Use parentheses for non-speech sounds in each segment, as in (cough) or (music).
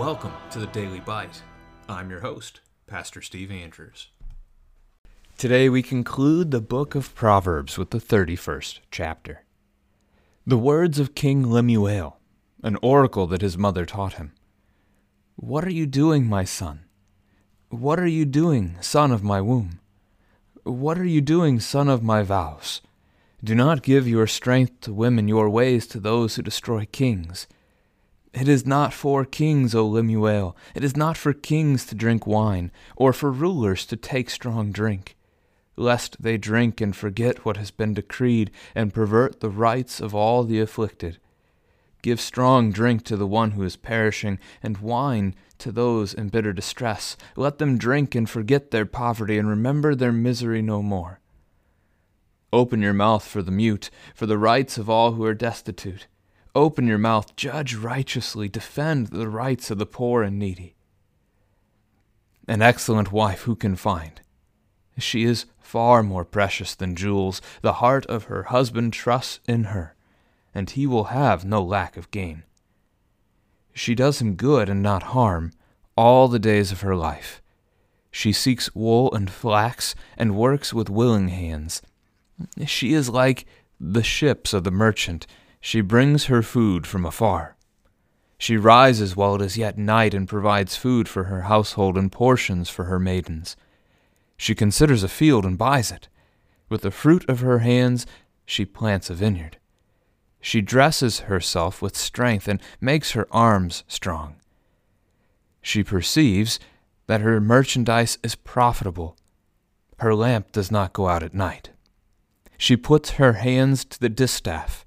Welcome to the Daily Bite. I'm your host, Pastor Steve Andrews. Today we conclude the book of Proverbs with the 31st chapter. The words of King Lemuel, an oracle that his mother taught him. What are you doing, my son? What are you doing, son of my womb? What are you doing, son of my vows? Do not give your strength to women, your ways to those who destroy kings. It is not for kings, O Lemuel. It is not for kings to drink wine, or for rulers to take strong drink, lest they drink and forget what has been decreed, and pervert the rights of all the afflicted. Give strong drink to the one who is perishing, and wine to those in bitter distress. Let them drink and forget their poverty, and remember their misery no more. Open your mouth for the mute, for the rights of all who are destitute. Open your mouth, judge righteously, defend the rights of the poor and needy. An excellent wife who can find? She is far more precious than jewels. The heart of her husband trusts in her, and he will have no lack of gain. She does him good and not harm all the days of her life. She seeks wool and flax and works with willing hands. She is like the ships of the merchant. She brings her food from afar. She rises while it is yet night and provides food for her household and portions for her maidens. She considers a field and buys it. With the fruit of her hands she plants a vineyard. She dresses herself with strength and makes her arms strong. She perceives that her merchandise is profitable. Her lamp does not go out at night. She puts her hands to the distaff,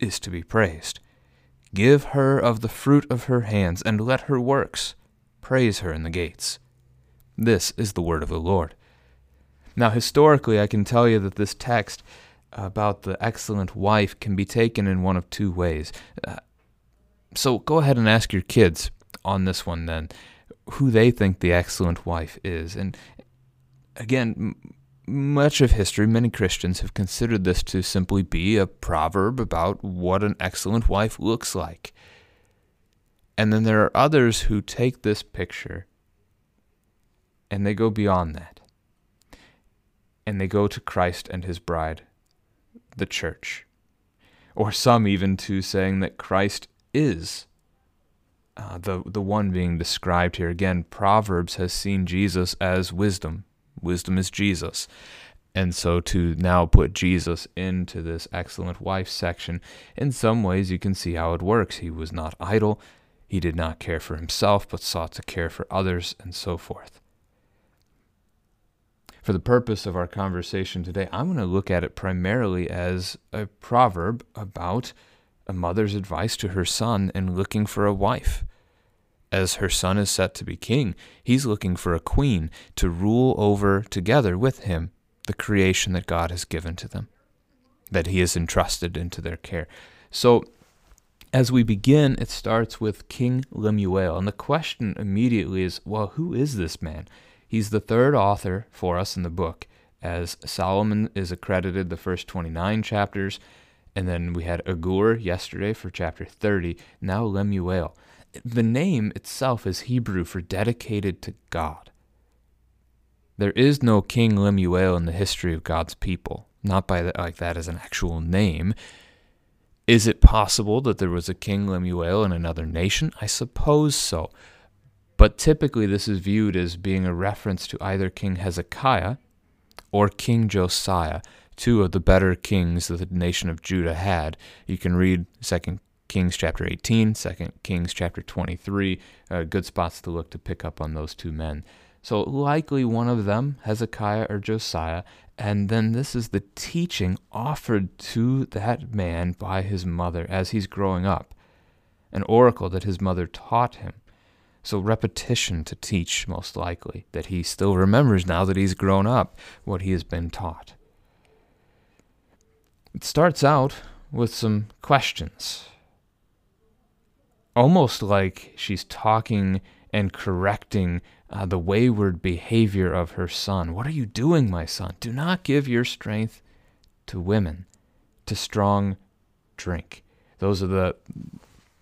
is to be praised. Give her of the fruit of her hands, and let her works praise her in the gates. This is the word of the Lord. Now, historically, I can tell you that this text about the excellent wife can be taken in one of two ways. Uh, so go ahead and ask your kids on this one then who they think the excellent wife is. And again, much of history, many Christians have considered this to simply be a proverb about what an excellent wife looks like. And then there are others who take this picture and they go beyond that. And they go to Christ and his bride, the church. Or some even to saying that Christ is uh, the, the one being described here. Again, Proverbs has seen Jesus as wisdom Wisdom is Jesus. And so to now put Jesus into this excellent wife section, in some ways you can see how it works. He was not idle, he did not care for himself, but sought to care for others, and so forth. For the purpose of our conversation today, I'm going to look at it primarily as a proverb about a mother's advice to her son in looking for a wife as her son is set to be king, he's looking for a queen to rule over together with him the creation that God has given to them, that he has entrusted into their care. So, as we begin, it starts with King Lemuel. And the question immediately is well, who is this man? He's the third author for us in the book, as Solomon is accredited the first 29 chapters. And then we had Agur yesterday for chapter 30, now Lemuel the name itself is Hebrew for dedicated to God. There is no King Lemuel in the history of God's people, not by the, like that as an actual name. Is it possible that there was a King Lemuel in another nation? I suppose so. But typically, this is viewed as being a reference to either King Hezekiah or King Josiah, two of the better kings that the nation of Judah had. You can read 2 Kings chapter 18, 2 Kings chapter 23, uh, good spots to look to pick up on those two men. So, likely one of them, Hezekiah or Josiah, and then this is the teaching offered to that man by his mother as he's growing up, an oracle that his mother taught him. So, repetition to teach, most likely, that he still remembers now that he's grown up what he has been taught. It starts out with some questions, almost like she's talking and correcting uh, the wayward behavior of her son. What are you doing, my son? Do not give your strength to women, to strong drink. Those are the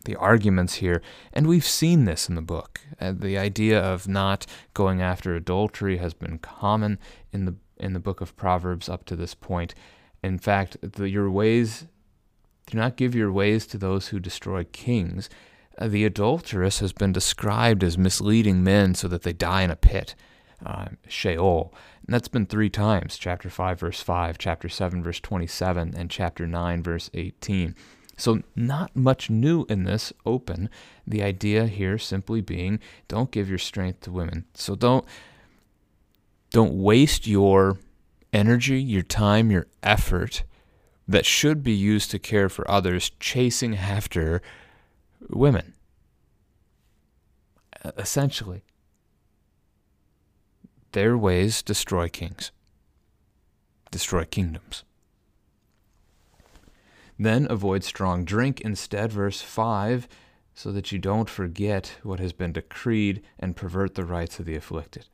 the arguments here, and we've seen this in the book. Uh, the idea of not going after adultery has been common in the in the book of Proverbs up to this point. In fact, the, your ways do not give your ways to those who destroy kings. The adulteress has been described as misleading men so that they die in a pit, uh, Sheol. And that's been three times chapter 5, verse 5, chapter 7, verse 27, and chapter 9, verse 18. So, not much new in this open. The idea here simply being don't give your strength to women. So, don't don't waste your energy, your time, your effort that should be used to care for others chasing after women. Essentially, their ways destroy kings, destroy kingdoms. Then avoid strong drink instead, verse 5, so that you don't forget what has been decreed and pervert the rights of the afflicted.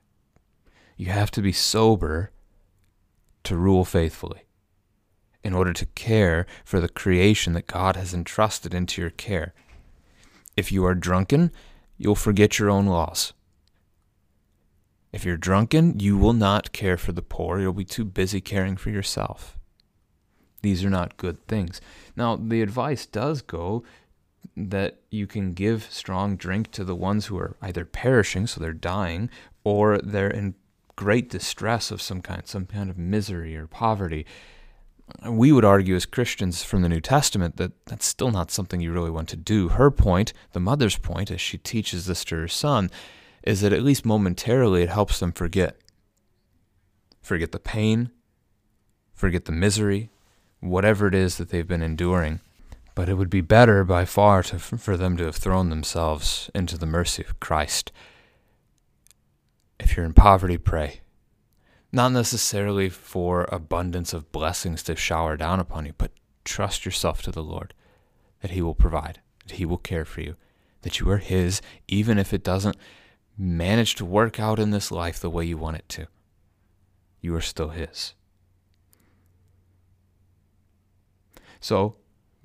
You have to be sober to rule faithfully in order to care for the creation that God has entrusted into your care. If you are drunken, you'll forget your own laws. If you're drunken, you will not care for the poor. You'll be too busy caring for yourself. These are not good things. Now, the advice does go that you can give strong drink to the ones who are either perishing, so they're dying, or they're in great distress of some kind, some kind of misery or poverty. We would argue as Christians from the New Testament that that's still not something you really want to do. Her point, the mother's point, as she teaches this to her son, is that at least momentarily it helps them forget. Forget the pain, forget the misery, whatever it is that they've been enduring. But it would be better by far to, for them to have thrown themselves into the mercy of Christ. If you're in poverty, pray. Not necessarily for abundance of blessings to shower down upon you, but trust yourself to the Lord that He will provide, that He will care for you, that you are His, even if it doesn't manage to work out in this life the way you want it to. You are still His. So,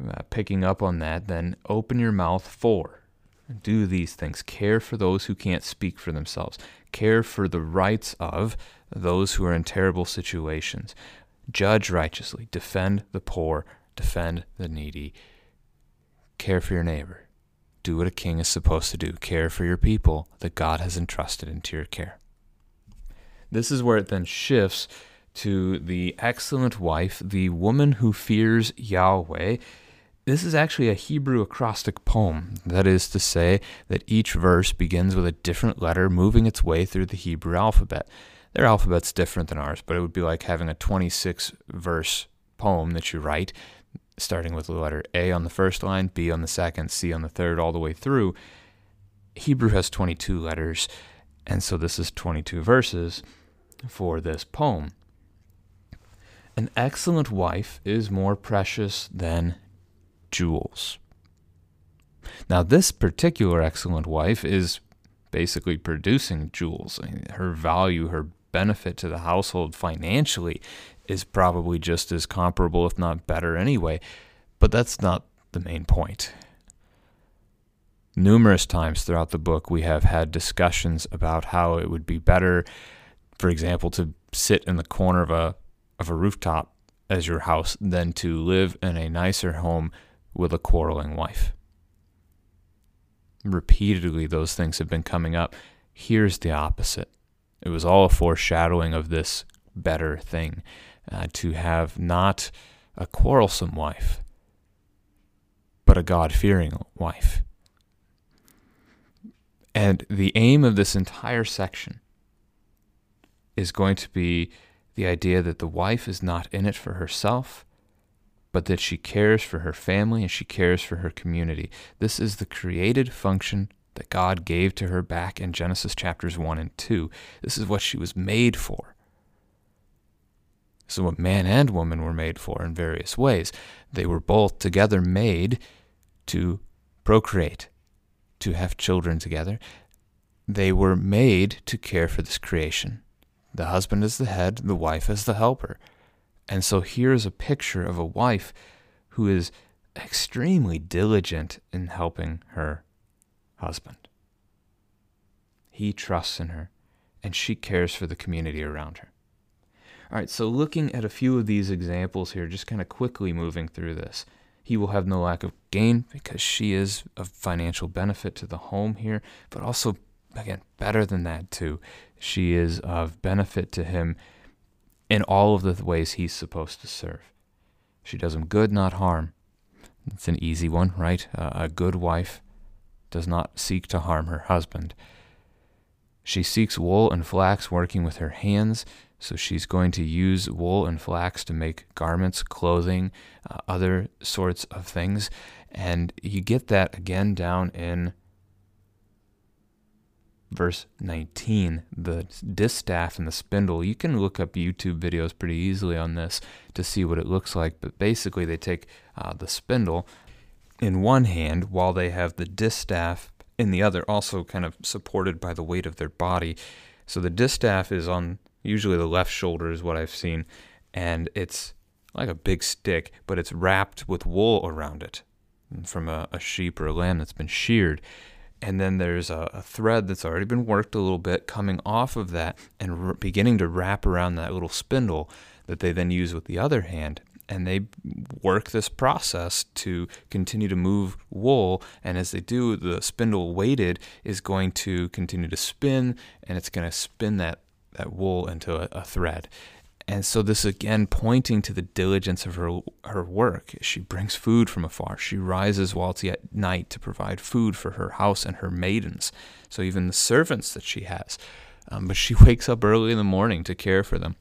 uh, picking up on that, then open your mouth for. Do these things. Care for those who can't speak for themselves. Care for the rights of those who are in terrible situations. Judge righteously. Defend the poor. Defend the needy. Care for your neighbor. Do what a king is supposed to do. Care for your people that God has entrusted into your care. This is where it then shifts to the excellent wife, the woman who fears Yahweh. This is actually a Hebrew acrostic poem. That is to say, that each verse begins with a different letter moving its way through the Hebrew alphabet. Their alphabet's different than ours, but it would be like having a 26 verse poem that you write, starting with the letter A on the first line, B on the second, C on the third, all the way through. Hebrew has 22 letters, and so this is 22 verses for this poem. An excellent wife is more precious than jewels. Now, this particular excellent wife is basically producing jewels. Her value, her benefit to the household financially is probably just as comparable, if not better, anyway. But that's not the main point. Numerous times throughout the book, we have had discussions about how it would be better, for example, to sit in the corner of a of a rooftop as your house than to live in a nicer home with a quarreling wife. Repeatedly, those things have been coming up. Here's the opposite it was all a foreshadowing of this better thing uh, to have not a quarrelsome wife, but a God fearing wife. And the aim of this entire section is going to be the idea that the wife is not in it for herself, but that she cares for her family and she cares for her community. This is the created function that God gave to her back in Genesis chapters 1 and 2. This is what she was made for. This is what man and woman were made for in various ways. They were both together made to procreate, to have children together. They were made to care for this creation. The husband is the head, the wife is the helper. And so here's a picture of a wife who is extremely diligent in helping her husband. He trusts in her, and she cares for the community around her. All right, so looking at a few of these examples here, just kind of quickly moving through this. He will have no lack of gain because she is of financial benefit to the home here, but also, again, better than that, too. She is of benefit to him in all of the ways he's supposed to serve. She does him good, not harm. It's an easy one, right? Uh, a good wife does not seek to harm her husband. She seeks wool and flax working with her hands, so she's going to use wool and flax to make garments, clothing, uh, other sorts of things. And you get that again down in verse 19 the distaff and the spindle you can look up youtube videos pretty easily on this to see what it looks like but basically they take uh, the spindle in one hand while they have the distaff in the other, also kind of supported by the weight of their body. So the distaff is on usually the left shoulder, is what I've seen, and it's like a big stick, but it's wrapped with wool around it from a, a sheep or a lamb that's been sheared. And then there's a, a, thread that's already been worked a little bit coming off of that and r- beginning to wrap around that little spindle that they then use with the other hand and they work this process to continue to move wool. And as they do, the spindle weighted is going to continue to spin, and it's going to spin that, that wool into a, a thread. And so this again pointing to the diligence of her her work. She brings food from afar. She rises while it's yet night to provide food for her house and her maidens. So even the servants that she has. Um, but she (laughs) wakes up early in the morning to care for them.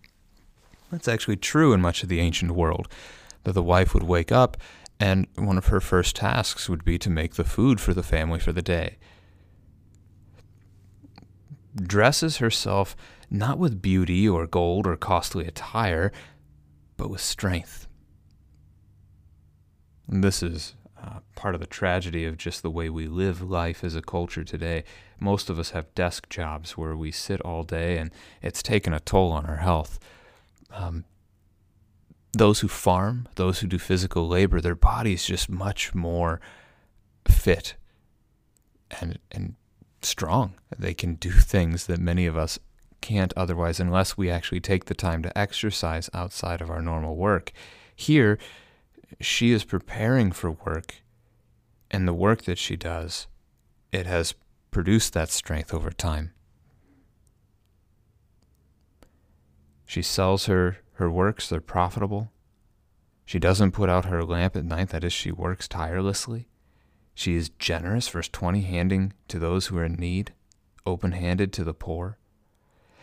That's actually true in much of the ancient world, that the wife would wake up and one of her first tasks would be to make the food for the family for the day. Dresses herself not with beauty or gold or costly attire, but with strength. And this is uh, part of the tragedy of just the way we live life as a culture today. Most of us have desk jobs where we sit all day, and it's taken a toll on our health um, those who farm, those who do physical labor, their body's just much more fit and and strong. They can do (laughs) things that many of us can't otherwise unless we actually take the time to exercise outside of our normal work. Here, she is preparing for work, and the work that she does, it has produced that strength over time. She sells her, her works, they're profitable. She doesn't put out her lamp at night, that is, she works tirelessly. She is generous, verse 20, handing to those who are in need, open handed to the poor.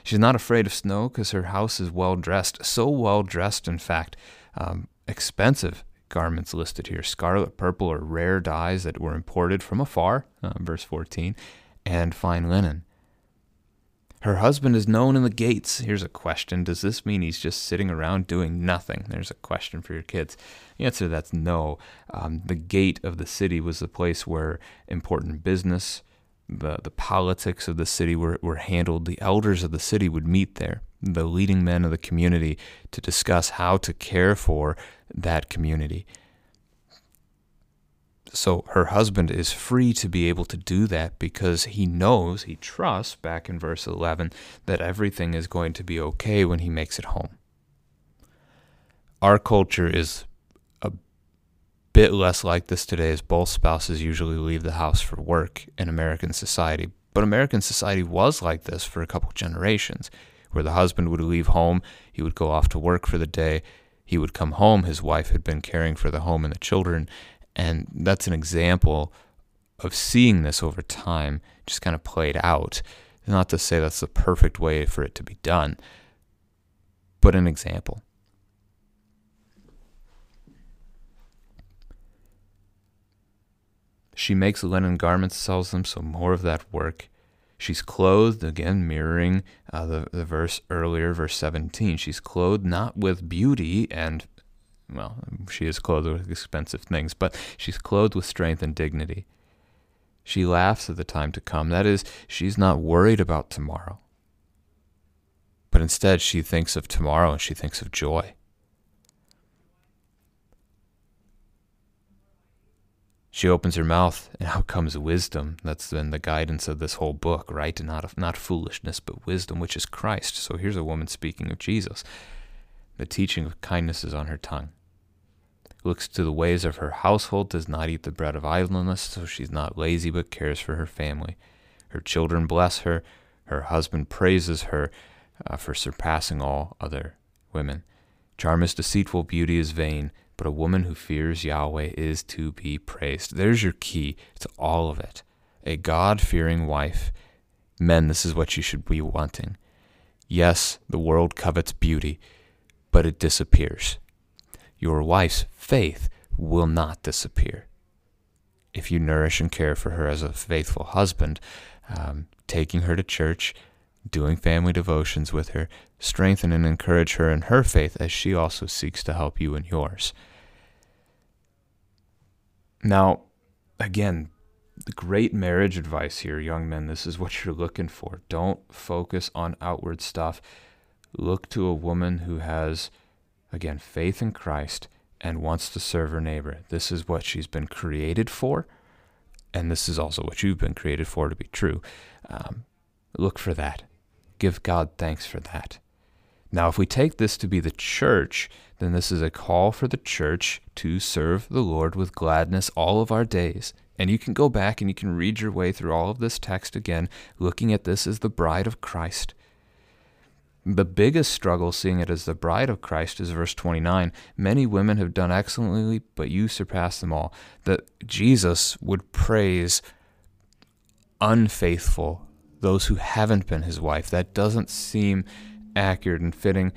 She's not afraid of snow because her house is well dressed, so well dressed, in fact, um, expensive garments listed here scarlet, purple, or rare dyes that were imported from afar, uh, verse 14, and fine linen. Her husband is known in the gates. Here's a question Does this mean he's just sitting around doing nothing? There's a question for your kids. The answer to that's no. Um, the gate of the city was the place where important business, the, the politics of the city were, were handled. The elders of the city would meet there, the leading men of the community, to discuss how to care for that community so her husband is free to be able to do that because he knows, he trusts, back in verse 11, that everything is going to be okay when he makes it home. Our culture is a bit less like this today as both spouses usually leave the house for work in American society. But American society was like this for a couple generations, where the husband would leave home, he would go off to work for the day, he would come home, his wife had been caring for the home and the children. And that's an example of seeing this over time just kind of played out. Not to say that's the perfect way for it to be done, but an example. She makes linen garments, sells them, so more of that work. She's clothed, again, mirroring uh, the, the verse earlier, verse 17. She's clothed not with beauty and, well, she is clothed with expensive things, but she's clothed with strength and dignity. She laughs at the time to come. That is, she's not worried about tomorrow. But instead, she thinks of tomorrow and she thinks of joy. She opens her mouth, and out comes wisdom. That's been the guidance of this whole book, right? And not, not foolishness, but wisdom, which is Christ. So here's a woman speaking of Jesus. The teaching of kindness is on her tongue. Looks to the ways of her household, does not eat the bread of idleness, so she's not lazy, but cares for her family. Her children bless her. Her husband praises her uh, for surpassing all other women. Charm is deceitful, beauty is vain but a woman who fears Yahweh is to be praised. There's your key to all of it. A God fearing wife. Men, this is what you should be wanting. Yes, the world covets beauty, but it disappears. Your wife's faith will not disappear. If you nourish and care for her as a faithful husband, um, taking her to church, doing family devotions with her, strengthen and encourage her in her faith as she also seeks to help you in yours. Now, again, great marriage advice here, young men, this is what you're looking for. Don't focus on outward stuff. Look to a woman who has, again, faith in Christ and wants to serve her neighbor. This is what she's been created for, and this is also what you've been created for to be true. Um, look for that. Give God thanks for that. Now, if we take this to be the church, then this is a call for the church to serve the Lord with gladness all of our days. And you can go back and you can read your way through all of this text again, looking at this as the bride of Christ. The biggest struggle seeing it as the bride of Christ is verse 29. Many women have done excellently, but you surpass them all. That Jesus would praise unfaithful, those who haven't been his wife. That doesn't seem accurate and fitting.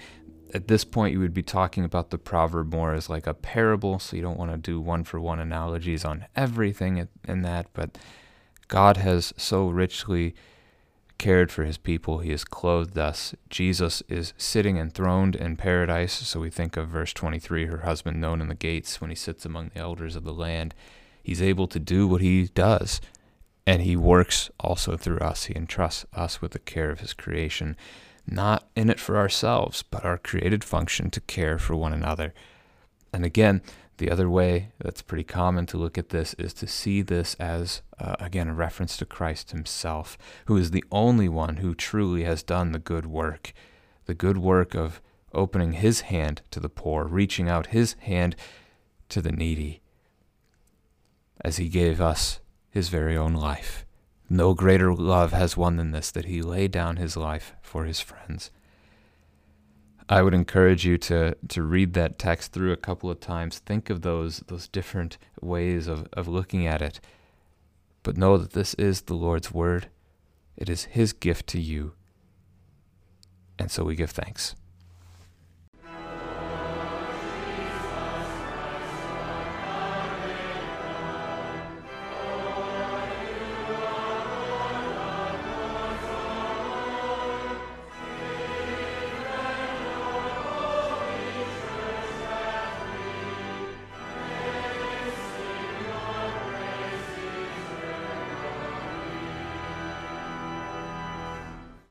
At this point, you would be talking about the proverb more as like a parable, so you don't want to do one for one analogies on everything in that. But God has so richly cared for his people, he has clothed us. Jesus is sitting enthroned in paradise, so we think of verse 23 her husband known in the gates when he sits among the elders of the land. He's able to do what he does and he works also through us. He entrusts us with the care of his creation, not in it for ourselves, but our created function to care for one another. And again, the other way that's pretty common to look at this is to see this as, uh, again, a reference to Christ himself, who is the only one who truly has done the good work, the good work of opening his hand to the poor, reaching out his hand to the needy, as he gave us his very own life. No greater love has one than this, that he laid down his life for his friends. I would encourage you to, to read that text through a couple of times. Think of those, those different ways of, of looking at it. But know that this is the Lord's word. It is his gift to you. And so we give thanks.